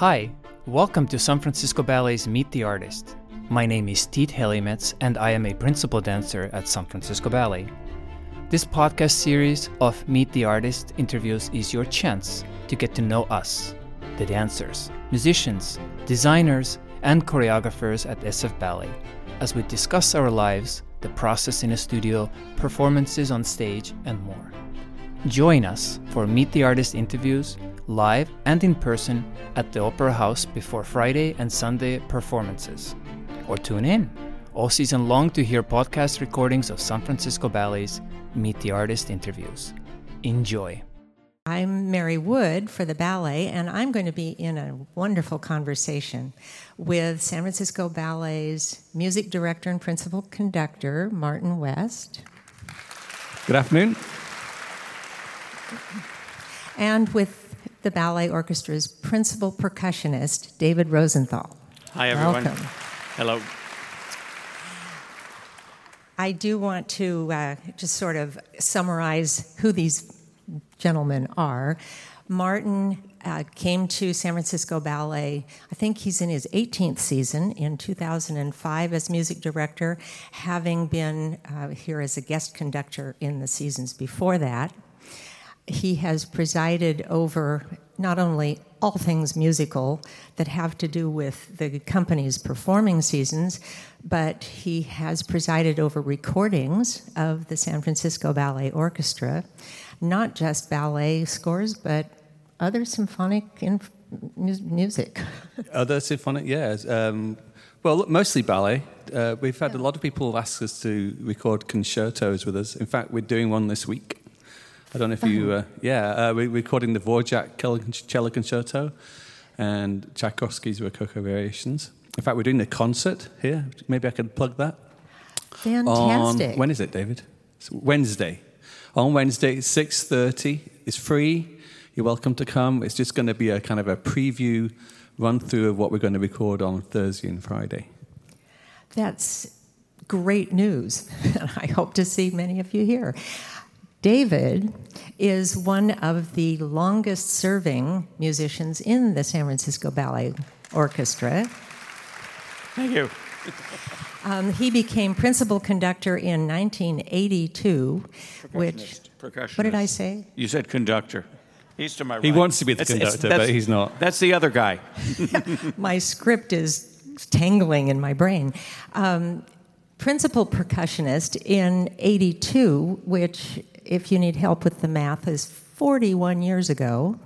Hi, welcome to San Francisco Ballet's Meet the Artist. My name is Tiit Helimets, and I am a principal dancer at San Francisco Ballet. This podcast series of Meet the Artist interviews is your chance to get to know us, the dancers, musicians, designers, and choreographers at SF Ballet, as we discuss our lives, the process in a studio, performances on stage, and more. Join us for Meet the Artist interviews, live and in person at the Opera House before Friday and Sunday performances. Or tune in all season long to hear podcast recordings of San Francisco Ballet's Meet the Artist interviews. Enjoy. I'm Mary Wood for the ballet, and I'm going to be in a wonderful conversation with San Francisco Ballet's music director and principal conductor, Martin West. Good afternoon. And with the Ballet Orchestra's principal percussionist, David Rosenthal. Hi, everyone. Welcome. Hello. I do want to uh, just sort of summarize who these gentlemen are. Martin uh, came to San Francisco Ballet, I think he's in his 18th season in 2005 as music director, having been uh, here as a guest conductor in the seasons before that. He has presided over not only all things musical that have to do with the company's performing seasons, but he has presided over recordings of the San Francisco Ballet Orchestra, not just ballet scores, but other symphonic inf- music. Other symphonic, yeah. Um, well, mostly ballet. Uh, we've had yeah. a lot of people ask us to record concertos with us. In fact, we're doing one this week. I don't know if you, uh, yeah, uh, we're recording the Dvorak Cello Concerto and Tchaikovsky's Rococo Variations. In fact, we're doing the concert here. Maybe I could plug that. Fantastic. On, when is it, David? It's Wednesday. On Wednesday, 6.30. It's free. You're welcome to come. It's just going to be a kind of a preview run through of what we're going to record on Thursday and Friday. That's great news. and I hope to see many of you here. David is one of the longest serving musicians in the San Francisco Ballet Orchestra. Thank you. Um, he became principal conductor in 1982, which. Percussionist. What did I say? You said conductor. He's to my right. He wants to be the conductor, but he's not. That's the other guy. my script is tangling in my brain. Um, principal percussionist in 82, which if you need help with the math, is 41 years ago,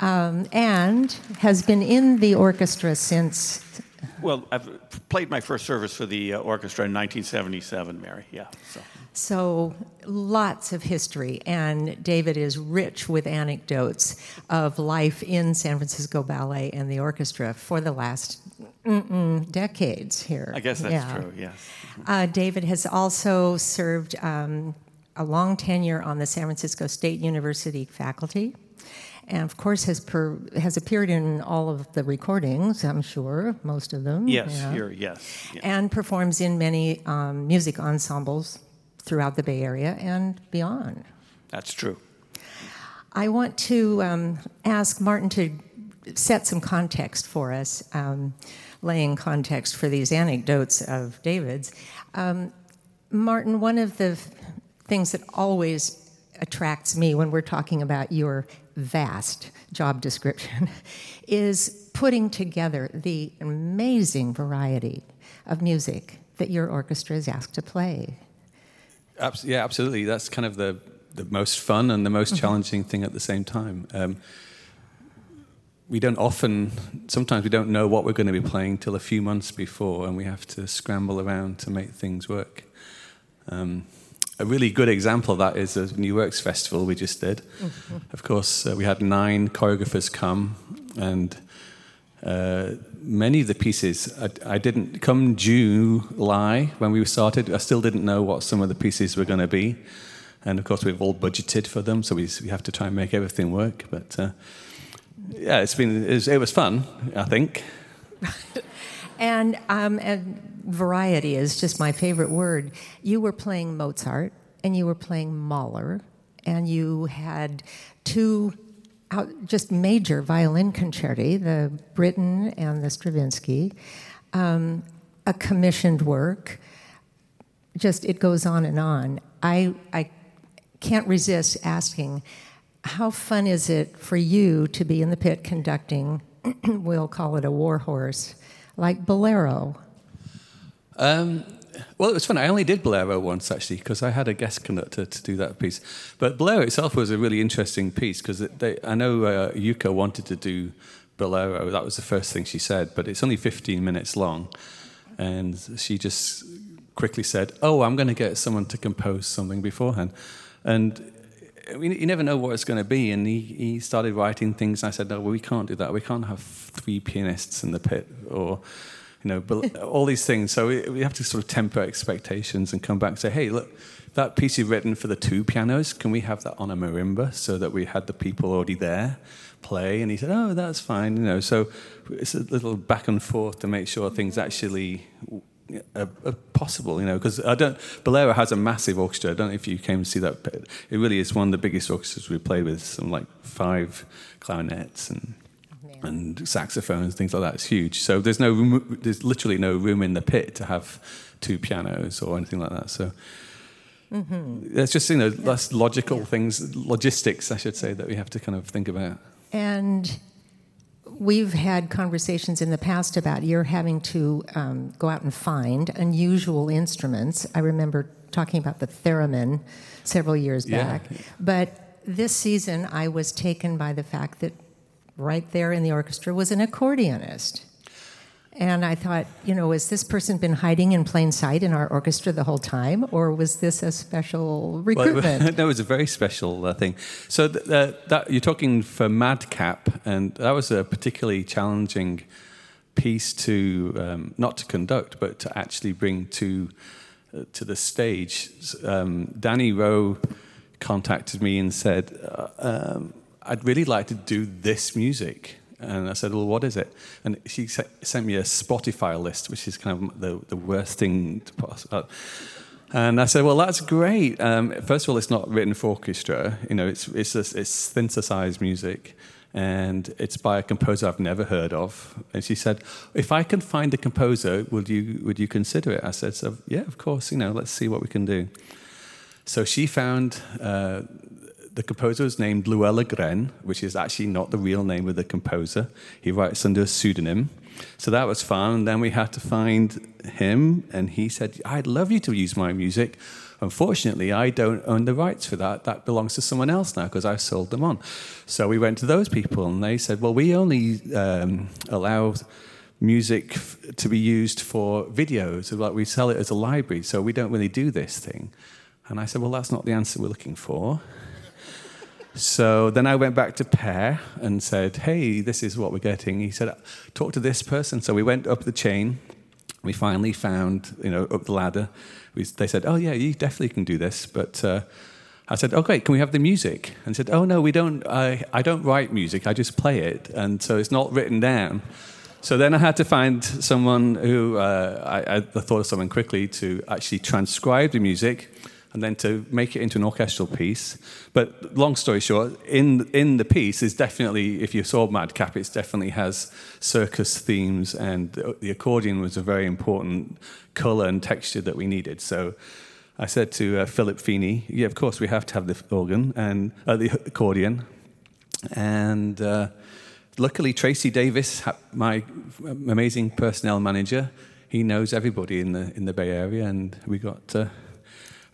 um, and has been in the orchestra since. Well, I've played my first service for the uh, orchestra in 1977, Mary. Yeah. So. so lots of history, and David is rich with anecdotes of life in San Francisco Ballet and the orchestra for the last decades here. I guess that's yeah. true. Yes. Uh, David has also served. Um, a long tenure on the San Francisco State University faculty, and of course has per, has appeared in all of the recordings. I'm sure most of them. Yes, yeah. here, yes, yes, and performs in many um, music ensembles throughout the Bay Area and beyond. That's true. I want to um, ask Martin to set some context for us, um, laying context for these anecdotes of David's. Um, Martin, one of the things that always attracts me when we're talking about your vast job description is putting together the amazing variety of music that your orchestra is asked to play. Yeah, absolutely. That's kind of the, the most fun and the most mm-hmm. challenging thing at the same time. Um, we don't often, sometimes we don't know what we're going to be playing till a few months before, and we have to scramble around to make things work. Um, a really good example of that is the New Works Festival we just did. Mm-hmm. Of course, uh, we had nine choreographers come, and uh, many of the pieces I, I, didn't come July when we started. I still didn't know what some of the pieces were going to be, and of course we've all budgeted for them, so we, we have to try and make everything work. But uh, yeah, it's been it was, it was fun, I think. and um, and variety is just my favorite word. You were playing Mozart and you were playing Mahler, and you had two out, just major violin concerti, the Britten and the Stravinsky, um, a commissioned work. Just it goes on and on. I, I can't resist asking, how fun is it for you to be in the pit conducting, we'll call it a warhorse, like Bolero? Um, well, it was fun. I only did Bolero once actually because I had a guest conductor to do that piece. But Bolero itself was a really interesting piece because I know uh, Yuka wanted to do Bolero. That was the first thing she said, but it's only 15 minutes long, and she just quickly said, "Oh, I'm going to get someone to compose something beforehand," and you never know what it's going to be. And he, he started writing things. And I said, no, well, we can't do that. We can't have three pianists in the pit or, you know, all these things. So we, have to sort of temper expectations and come back and say, hey, look, that piece you've written for the two pianos, can we have that on a marimba so that we had the people already there play? And he said, oh, that's fine. You know, so it's a little back and forth to make sure things actually are, are possible, you know, because I don't. Bolero has a massive orchestra. I don't know if you came to see that. But it really is one of the biggest orchestras we played with. Some like five clarinets and and saxophones, things like that. It's huge. So there's no room, there's literally no room in the pit to have two pianos or anything like that. So. Mm-hmm. Just you know less logical yeah. things, logistics, I should say, that we have to kind of think about. And we've had conversations in the past about you're having to um, go out and find unusual instruments. I remember talking about the theremin several years back. Yeah. But this season, I was taken by the fact that right there in the orchestra was an accordionist. And I thought, you know, has this person been hiding in plain sight in our orchestra the whole time, or was this a special recruitment? Well, that was a very special uh, thing. So th- uh, that, you're talking for Madcap, and that was a particularly challenging piece to um, not to conduct, but to actually bring to uh, to the stage. Um, Danny Rowe contacted me and said, uh, um, "I'd really like to do this music." And I said, Well, what is it? And she sent me a Spotify list, which is kind of the, the worst thing to pass. Uh, and I said, Well, that's great. Um, first of all, it's not written for orchestra. You know, it's, it's, just, it's synthesized music. And it's by a composer I've never heard of. And she said, If I can find a composer, would you, would you consider it? I said, so, Yeah, of course. You know, let's see what we can do. So she found uh, the composer is named Louel Le Gren, which is actually not the real name of the composer. He writes under a pseudonym. So that was fun. Then we had to find him, and he said, I'd love you to use my music. Unfortunately, I don't own the rights for that. That belongs to someone else now because I've sold them on. So we went to those people, and they said, Well, we only um, allow music f- to be used for videos. Like we sell it as a library, so we don't really do this thing. And I said, Well, that's not the answer we're looking for. So then I went back to Per and said, Hey, this is what we're getting. He said, Talk to this person. So we went up the chain. We finally found, you know, up the ladder. We, they said, Oh, yeah, you definitely can do this. But uh, I said, Oh, can we have the music? And said, Oh, no, we don't. I, I don't write music, I just play it. And so it's not written down. So then I had to find someone who, uh, I, I thought of someone quickly to actually transcribe the music and then to make it into an orchestral piece. But long story short, in in the piece is definitely, if you saw Madcap, it definitely has circus themes, and the accordion was a very important color and texture that we needed. So. I said to uh, Philip Feeney, "Yeah, of course we have to have the organ and uh, the accordion." And uh, luckily, Tracy Davis, my amazing personnel manager, he knows everybody in the in the Bay Area, and we got uh,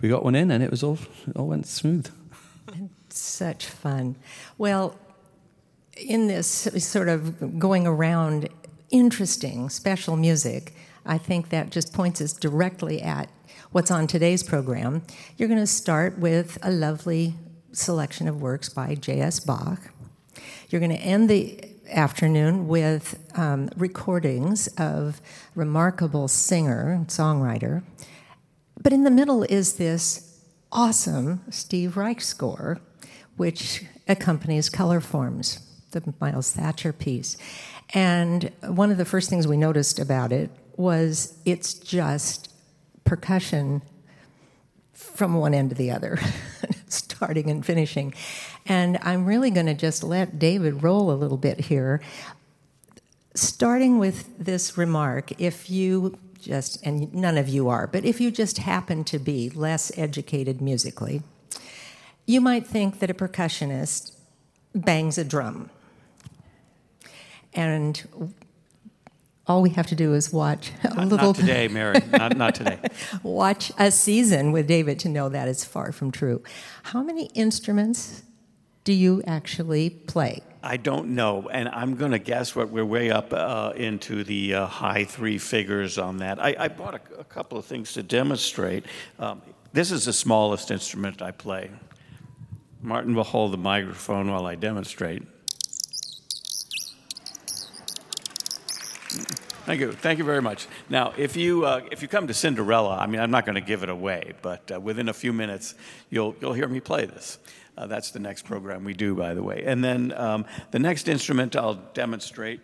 we got one in, and it was all it all went smooth. Such fun. Well, in this sort of going around interesting special music, I think that just points us directly at what's on today's program. You're going to start with a lovely selection of works by J.S. Bach. You're going to end the afternoon with um, recordings of remarkable singer, songwriter but in the middle is this awesome Steve Reich score, which accompanies Colorforms, the Myles Thatcher piece. And one of the first things we noticed about it was it's just percussion from one end to the other. starting and finishing. And I'm really going to just let David roll a little bit here. Starting with this remark, if you just, and none of you are, but if you just happen to be less educated musically, you might think that a percussionist bangs a drum. And all we have to do is watch a Not, little not today, Mary. Not, not today. watch a season with David to know that is far from true. How many instruments do you actually play? I don't know, and I'm going to guess what we're way up uh, into the uh, high three figures on that. I, I bought a, a, couple of things to demonstrate. Um, this is the smallest instrument I play. Martin will hold the microphone while I demonstrate. Thank you. Thank you very much. Now, if you, uh, if you come to Cinderella, I mean, I'm not going to give it away, but uh, within a few minutes, you'll, you'll hear me play this. Uh, that's the next program we do, by the way. And then um, the next instrument I'll demonstrate.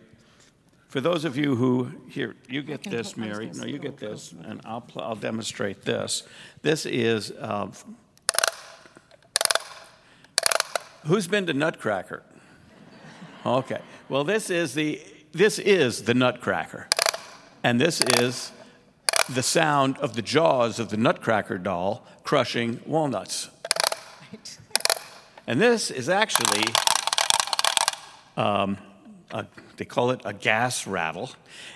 For those of you who, here, you get this, Mary. No, you get this, and I'll, pl- I'll demonstrate this. This is, um, who's been to Nutcracker? Okay. Well, this is the this is the Nutcracker, and this is the sound of the jaws of the Nutcracker doll crushing walnuts. And this is actually, um, a, they call it a gas rattle.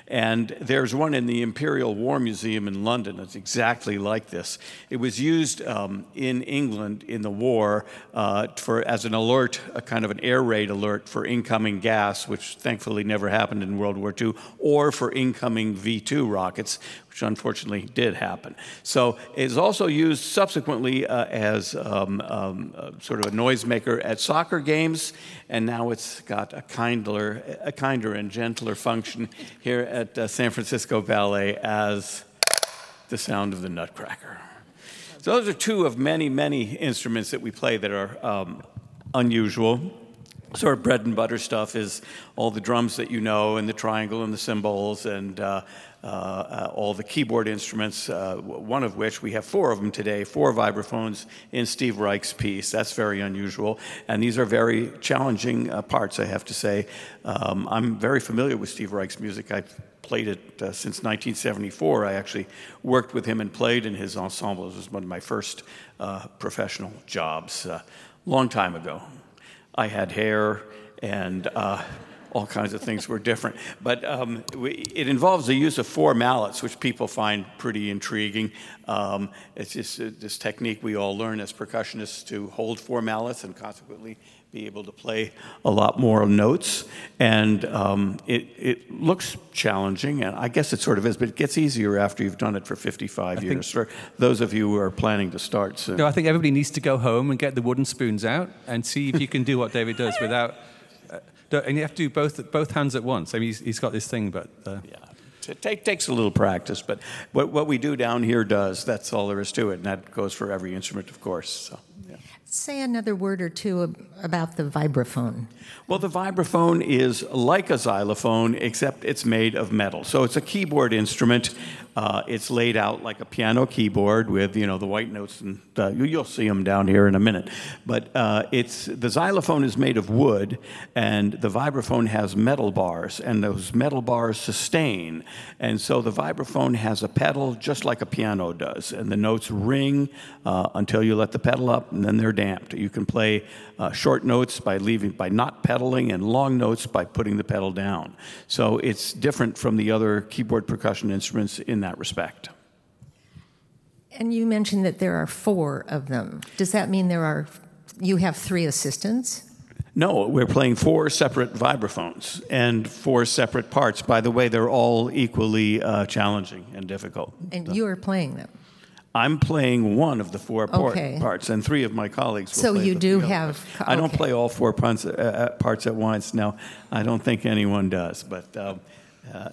And there's one in the Imperial War Museum in London that's exactly like this. It was used um, in England in the war uh, for, as an alert, a kind of an air raid alert for incoming gas, which thankfully never happened in World War II, or for incoming V 2 rockets, which unfortunately did happen. So it's also used subsequently uh, as um, um, uh, sort of a noisemaker at soccer games, and now it's got a kinder, a kinder and gentler function here at uh, San Francisco Ballet as the sound of the Nutcracker. So those are two of many, many instruments that we play that are um, unusual. Sort of bread and butter stuff is all the drums that you know, and the triangle and the cymbals, and uh, all the keyboard instruments, uh, one of which we have four of them today, four vibraphones in Steve Reich's piece. That's very unusual. And these are very challenging uh, parts, I have to say. Um, I'm very familiar with Steve Reich's music. I've played it uh, since 1974. I actually worked with him and played in his ensemble. It was one of my first uh, professional jobs, a long time ago. I had hair and all kinds of things were different. But um, we, it involves the use of four mallets, which people find pretty intriguing. Um, it's just uh, this technique we all learn as percussionists to hold four mallets and consequently be able to play a lot more notes. And um, it, it looks challenging, and I guess it sort of is, but it gets easier after you've done it for 55 I years. For those of you who are planning to start soon. No, I think everybody needs to go home and get the wooden spoons out and see if you can do what David does without and you have to do both both hands at once. I mean, he's, he's got this thing, but uh, yeah. It take, takes a little practice, but what, what we do down here does. That's all there is to it, and that goes for every instrument, of course. So, yeah. Say another word or two about the vibraphone. Well, the vibraphone is like a xylophone, except it's made of metal. So it's a keyboard instrument uh, it's laid out like a piano keyboard with you know the white notes, and you'll see them down here in a minute. But uh, it's the xylophone is made of wood, and the vibraphone has metal bars, and those metal bars sustain. And so the vibraphone has a pedal just like a piano does, and the notes ring uh, until you let the pedal up, and then they're damped. You can play uh, short notes by leaving by not pedaling, and long notes by putting the pedal down. So it's different from the other keyboard percussion instruments in that respect. And you mentioned that there are four of them. Does that mean there are you have three assistants? No, we're playing four separate vibraphones and four separate parts. By the way, they're all equally uh, challenging and difficult. And so. you are playing them. I'm playing one of the four okay. parts, and three of my colleagues. so you do have. Okay. I don't play all four parts, uh, uh, parts, at once. Now, I don't think anyone does, but. Um, uh,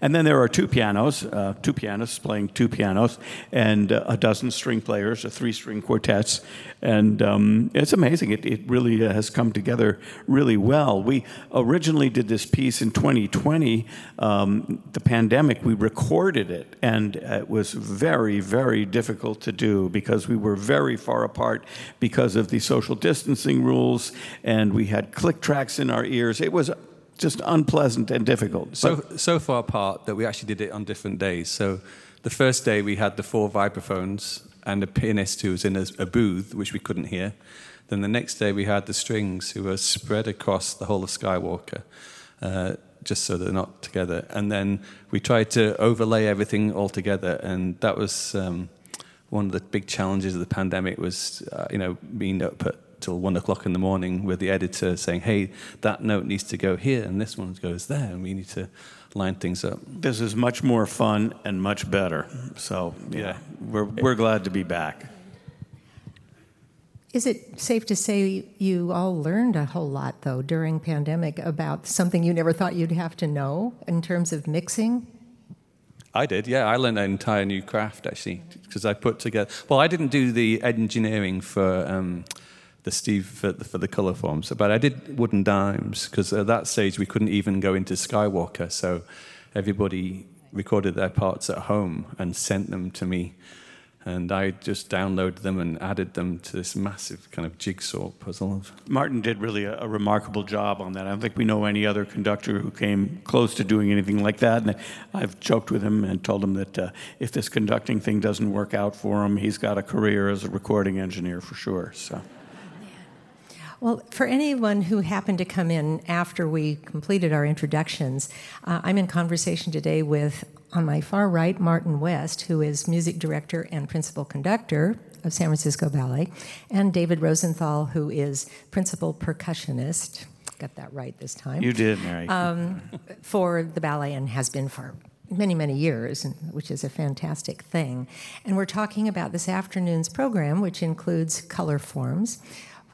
And then there are two pianos, uh, two pianists playing two pianos, and uh, a dozen string players, a three string quartets. And um, it's amazing. It, it really has come together really well. We originally did this piece in 2020, um, the pandemic, we recorded it, and it was very, very difficult to do because we were very far apart because of the social distancing rules, and we had click tracks in our ears. It was just unpleasant and difficult. So so far apart that we actually did it on different days. So the first day we had the four vibraphones and a pianist who was in a, a booth which we couldn't hear. Then the next day we had the strings who were spread across the whole of Skywalker. Uh, just so they're not together. And then we tried to overlay everything all together, and that was um, one of the big challenges of the pandemic. Was uh, you know being up at till one o'clock in the morning with the editor saying, hey, that note needs to go here and this one goes there, and we need to line things up. This is much more fun and much better. So, yeah, we're, we're glad to be back. Is it safe to say you all learned a whole lot, though, during pandemic about something you never thought you'd have to know in terms of mixing? I did, yeah. I learned an entire new craft actually because I put together. Well, I didn't do the engineering for um, the Steve for the, for the color forms. But I did wooden dimes because at that stage we couldn't even go into Skywalker. So everybody recorded their parts at home and sent them to me. And I just downloaded them and added them to this massive kind of jigsaw puzzle. Martin did really a, a, remarkable job on that. I don't think we know any other conductor who came close to doing anything like that. And I've joked with him and told him that uh, if this conducting thing doesn't work out for him, he's got a career as a recording engineer for sure. So. Well, for anyone who happened to come in after we completed our introductions, uh, I'm in conversation today with, on my far right, Martin West, who is music director and principal conductor of San Francisco Ballet, and David Rosenthal, who is principal percussionist. Got that right this time. You did, Mary. Um, for the ballet and has been for many, many years, which is a fantastic thing. And we're talking about this afternoon's program, which includes color forms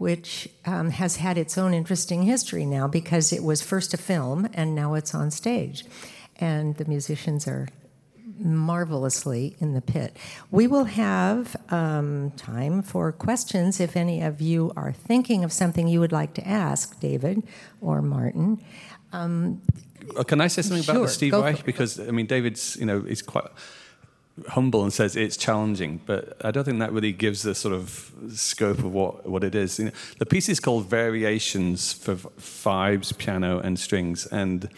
which um, has had its own interesting history now because it was first a film and now it's on stage. And the musicians are marvelously in the pit. We will have um, time for questions if any of you are thinking of something you would like to ask David or Martin. Um, Can I say something sure, about the Steve Reich? Because I mean, David's you know he's quite humble and says it's challenging, but I don't think that really gives the sort of scope of what, what it is. You know, the piece is called Variations for Vibes, Piano, and Strings, and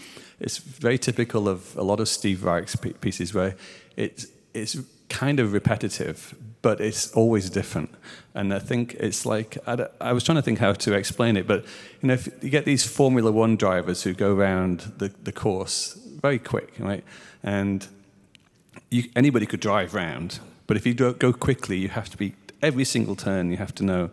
it's very typical of a lot of Steve Reich's pieces where it's, it's kind of repetitive, but it's always different. And I think it's like, I, I, was trying to think how to explain it, but you know, if you get these Formula One drivers who go around the, the course very quick, right? And you, anybody could drive round, but if you go quickly, you have to be every single turn. You have to know,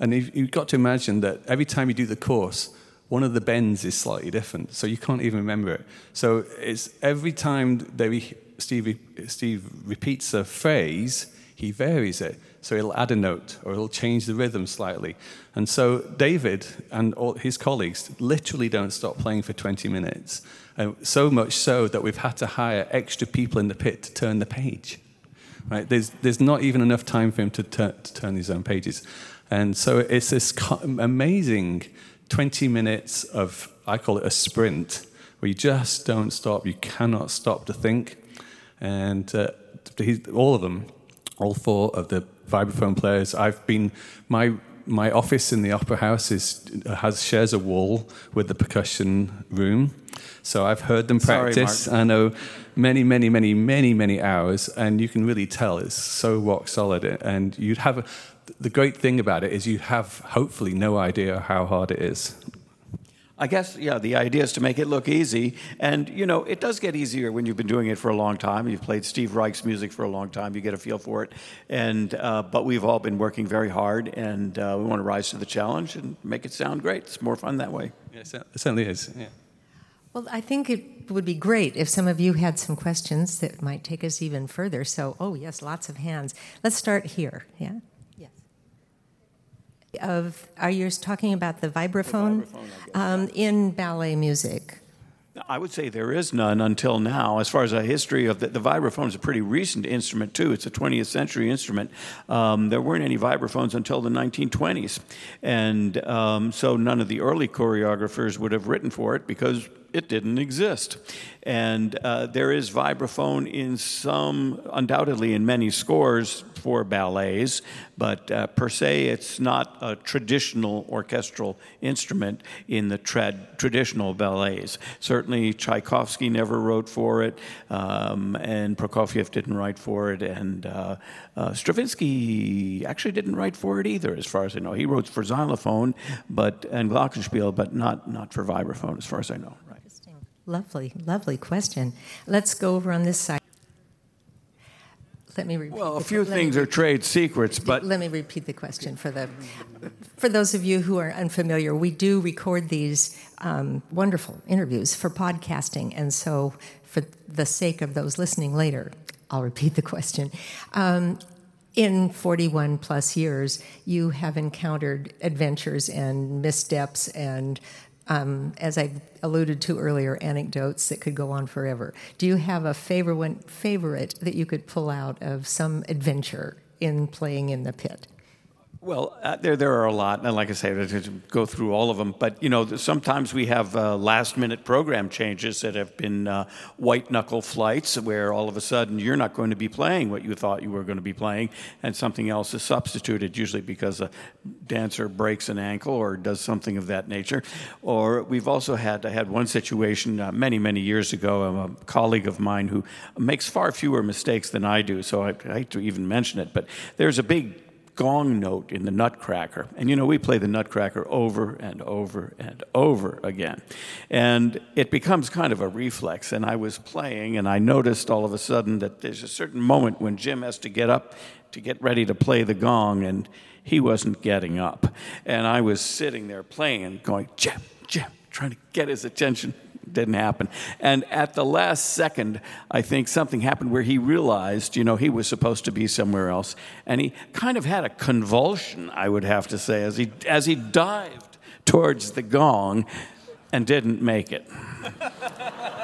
and you've got to imagine that every time you do the course, one of the bends is slightly different, so you can't even remember it. So it's every time they, Steve, Steve repeats a phrase, he varies it. So he'll add a note or he'll change the rhythm slightly. And so David and all his colleagues literally don't stop playing for 20 minutes. Uh, so much so that we've had to hire extra people in the pit to turn the page. Right? There's, there's not even enough time for him to, tur- to turn his own pages. And so it's this amazing 20 minutes of, I call it a sprint, where you just don't stop. You cannot stop to think. And uh, all of them, all four of the vibraphone players, I've been, my my office in the opera house is has shares a wall with the percussion room. So i've heard them practice. Sorry, i know many many many many many hours and you can really tell it's so rock solid. And you'd have a, the great thing about it is you have hopefully no idea how hard it is I guess, yeah, the idea is to make it look easy. And, you know, it does get easier when you've been doing it for a long time. You've played Steve Reich's music for a long time. You get a feel for it. And, uh, but we've all been working very hard, and uh, we want to rise to the challenge and make it sound great. It's more fun that way. Yeah, it certainly is. Yeah. Well, I think it would be great if some of you had some questions that might take us even further. So, oh, yes, lots of hands. Let's start here. Yeah? Of are you talking about the vibraphone, the vibraphone um, in ballet music? I would say there is none until now. As far as a history of the, the vibraphone is a pretty recent instrument too. It's a 20th century instrument. Um, there weren't any vibraphones until the 1920s, and um, so none of the early choreographers would have written for it because it didn't exist. And uh, there is vibraphone in some, undoubtedly in many scores for ballets, but uh, per se, it's not a traditional orchestral instrument in the trad- traditional ballets. Certainly, Tchaikovsky never wrote for it, um, and Prokofiev didn't write for it, and uh, uh, Stravinsky actually didn't write for it either, as far as I know. He wrote for xylophone, but and glockenspiel, but not not for vibraphone, as far as I know. Right. Lovely, lovely question. Let's go over on this side. Let me repeat. Well, a the- few let me things are trade secrets, but Let me repeat the question for the for those of you who are unfamiliar. We do record these um, wonderful interviews for podcasting, and so for the sake of those listening later, I'll repeat the question. Um, in 41 plus years, you have encountered adventures and missteps and um, as I alluded to earlier, anecdotes that could go on forever. Do you have a favorite favorite that you could pull out of some adventure in playing in the pit? Well, uh, there there are a lot, and like I say, to go through all of them. But you know, sometimes we have uh, last-minute program changes that have been uh, white-knuckle flights, where all of a sudden you're not going to be playing what you thought you were going to be playing, and something else is substituted, usually because a dancer breaks an ankle or does something of that nature. Or we've also had I had one situation uh, many many years ago. A colleague of mine who makes far fewer mistakes than I do, so I, I hate to even mention it. But there's a big gong note in the Nutcracker. And you know, we play the Nutcracker over and over and over again. And it becomes kind of a reflex. And I was playing, and I noticed all of a sudden that there's a certain moment when Jim has to get up to get ready to play the gong, and he wasn't getting up. And I was sitting there playing going, Jim, Jim, trying to get his attention didn't happen. And at the last second, I think something happened where he realized, you know, he was supposed to be somewhere else, and he kind of had a convulsion, I would have to say, as he as he dived towards the gong and didn't make it.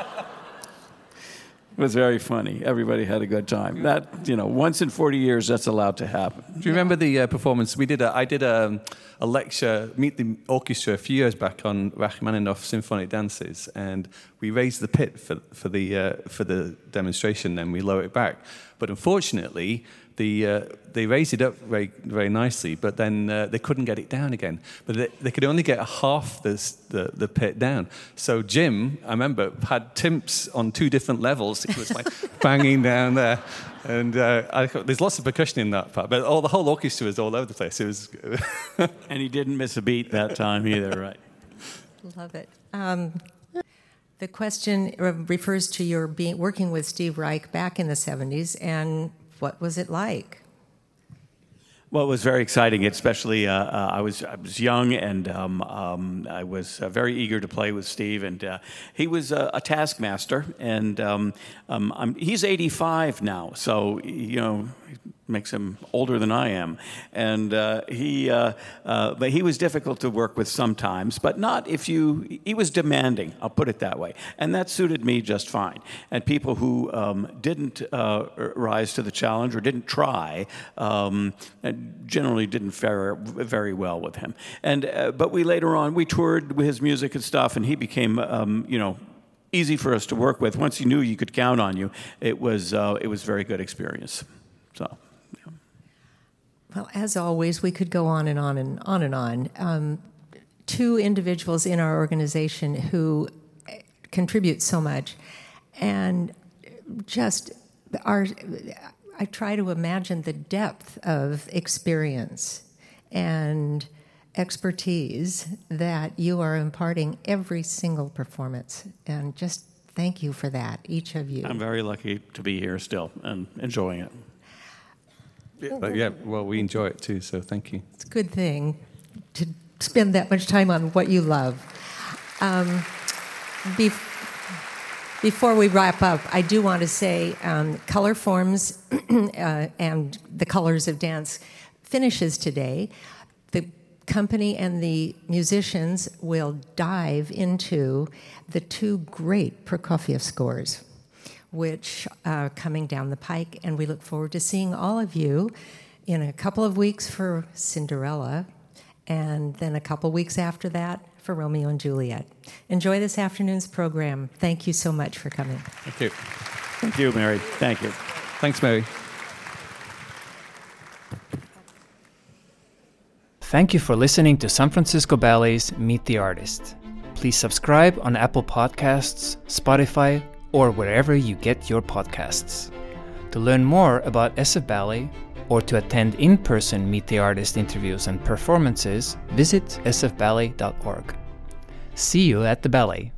It was very funny. Everybody had a good time. That, you know, once in 40 years, that's allowed to happen. Do you remember the uh, performance we did? A, I did a, a lecture, meet the orchestra, a few years back on Rachmaninoff symphonic dances, and we raised the pit for for the uh, for the demonstration. Then we lower it back, but unfortunately, the uh, they raised it up very very nicely, but then uh, they couldn't get it down again. But they, they could only get half this, the the pit down. So Jim, I remember, had timps on two different levels. It was like banging down there. And uh, I, there's lots of percussion in that part, but all the whole orchestra was all over the place. It was And he didn't miss a beat that time either, right? Love it. Um, the question uh, refers to your being working with Steve Reich back in the 70s, and what was it like? Well, it was very exciting. Especially, uh, uh, I was I was young, and um, um, I was uh, very eager to play with Steve. And uh, he was a, taskmaster, and um, um, he's 85 now, so you know makes him older than I am. And uh, he, uh, uh, but he was difficult to work with sometimes, but not if you. He was demanding. I'll put it that way, and that suited me just fine. And people who um, didn't uh, rise to the challenge or didn't try um, generally didn't fare very well with him. And uh, but we later on we toured with his music and stuff, and he became um, you know. Easy for us to work with. Once you knew you could count on you, it was uh, it was very good experience. So. Well, as always, we could go on and on and on and on. Um, two individuals in our organization who contribute so much, and just are. I try to imagine the depth of experience and expertise that you are imparting every single performance, and just thank you for that, each of you. I'm very lucky to be here still and enjoying it. But yeah, well, we enjoy it too, so thank you. It's a good thing to spend that much time on what you love. Um, be- before we wrap up, I do want to say um, Colorforms uh, and the Colors of Dance finishes today. The company and the musicians will dive into the two great Prokofiev scores, which are coming down the pike, and we look forward to seeing all of you in a couple of weeks for Cinderella, and then a couple weeks after that for Romeo and Juliet. Enjoy this afternoon's program. Thank you so much for coming. Thank you. Thank you, Mary. Thank you. Thanks, Mary. Thank you for listening to San Francisco Ballet's Meet the Artist. Please subscribe on Apple Podcasts, Spotify, or wherever you get your podcasts. To learn more about SF Ballet or to attend in person Meet the Artist interviews and performances, visit sfballet.org. See you at the ballet.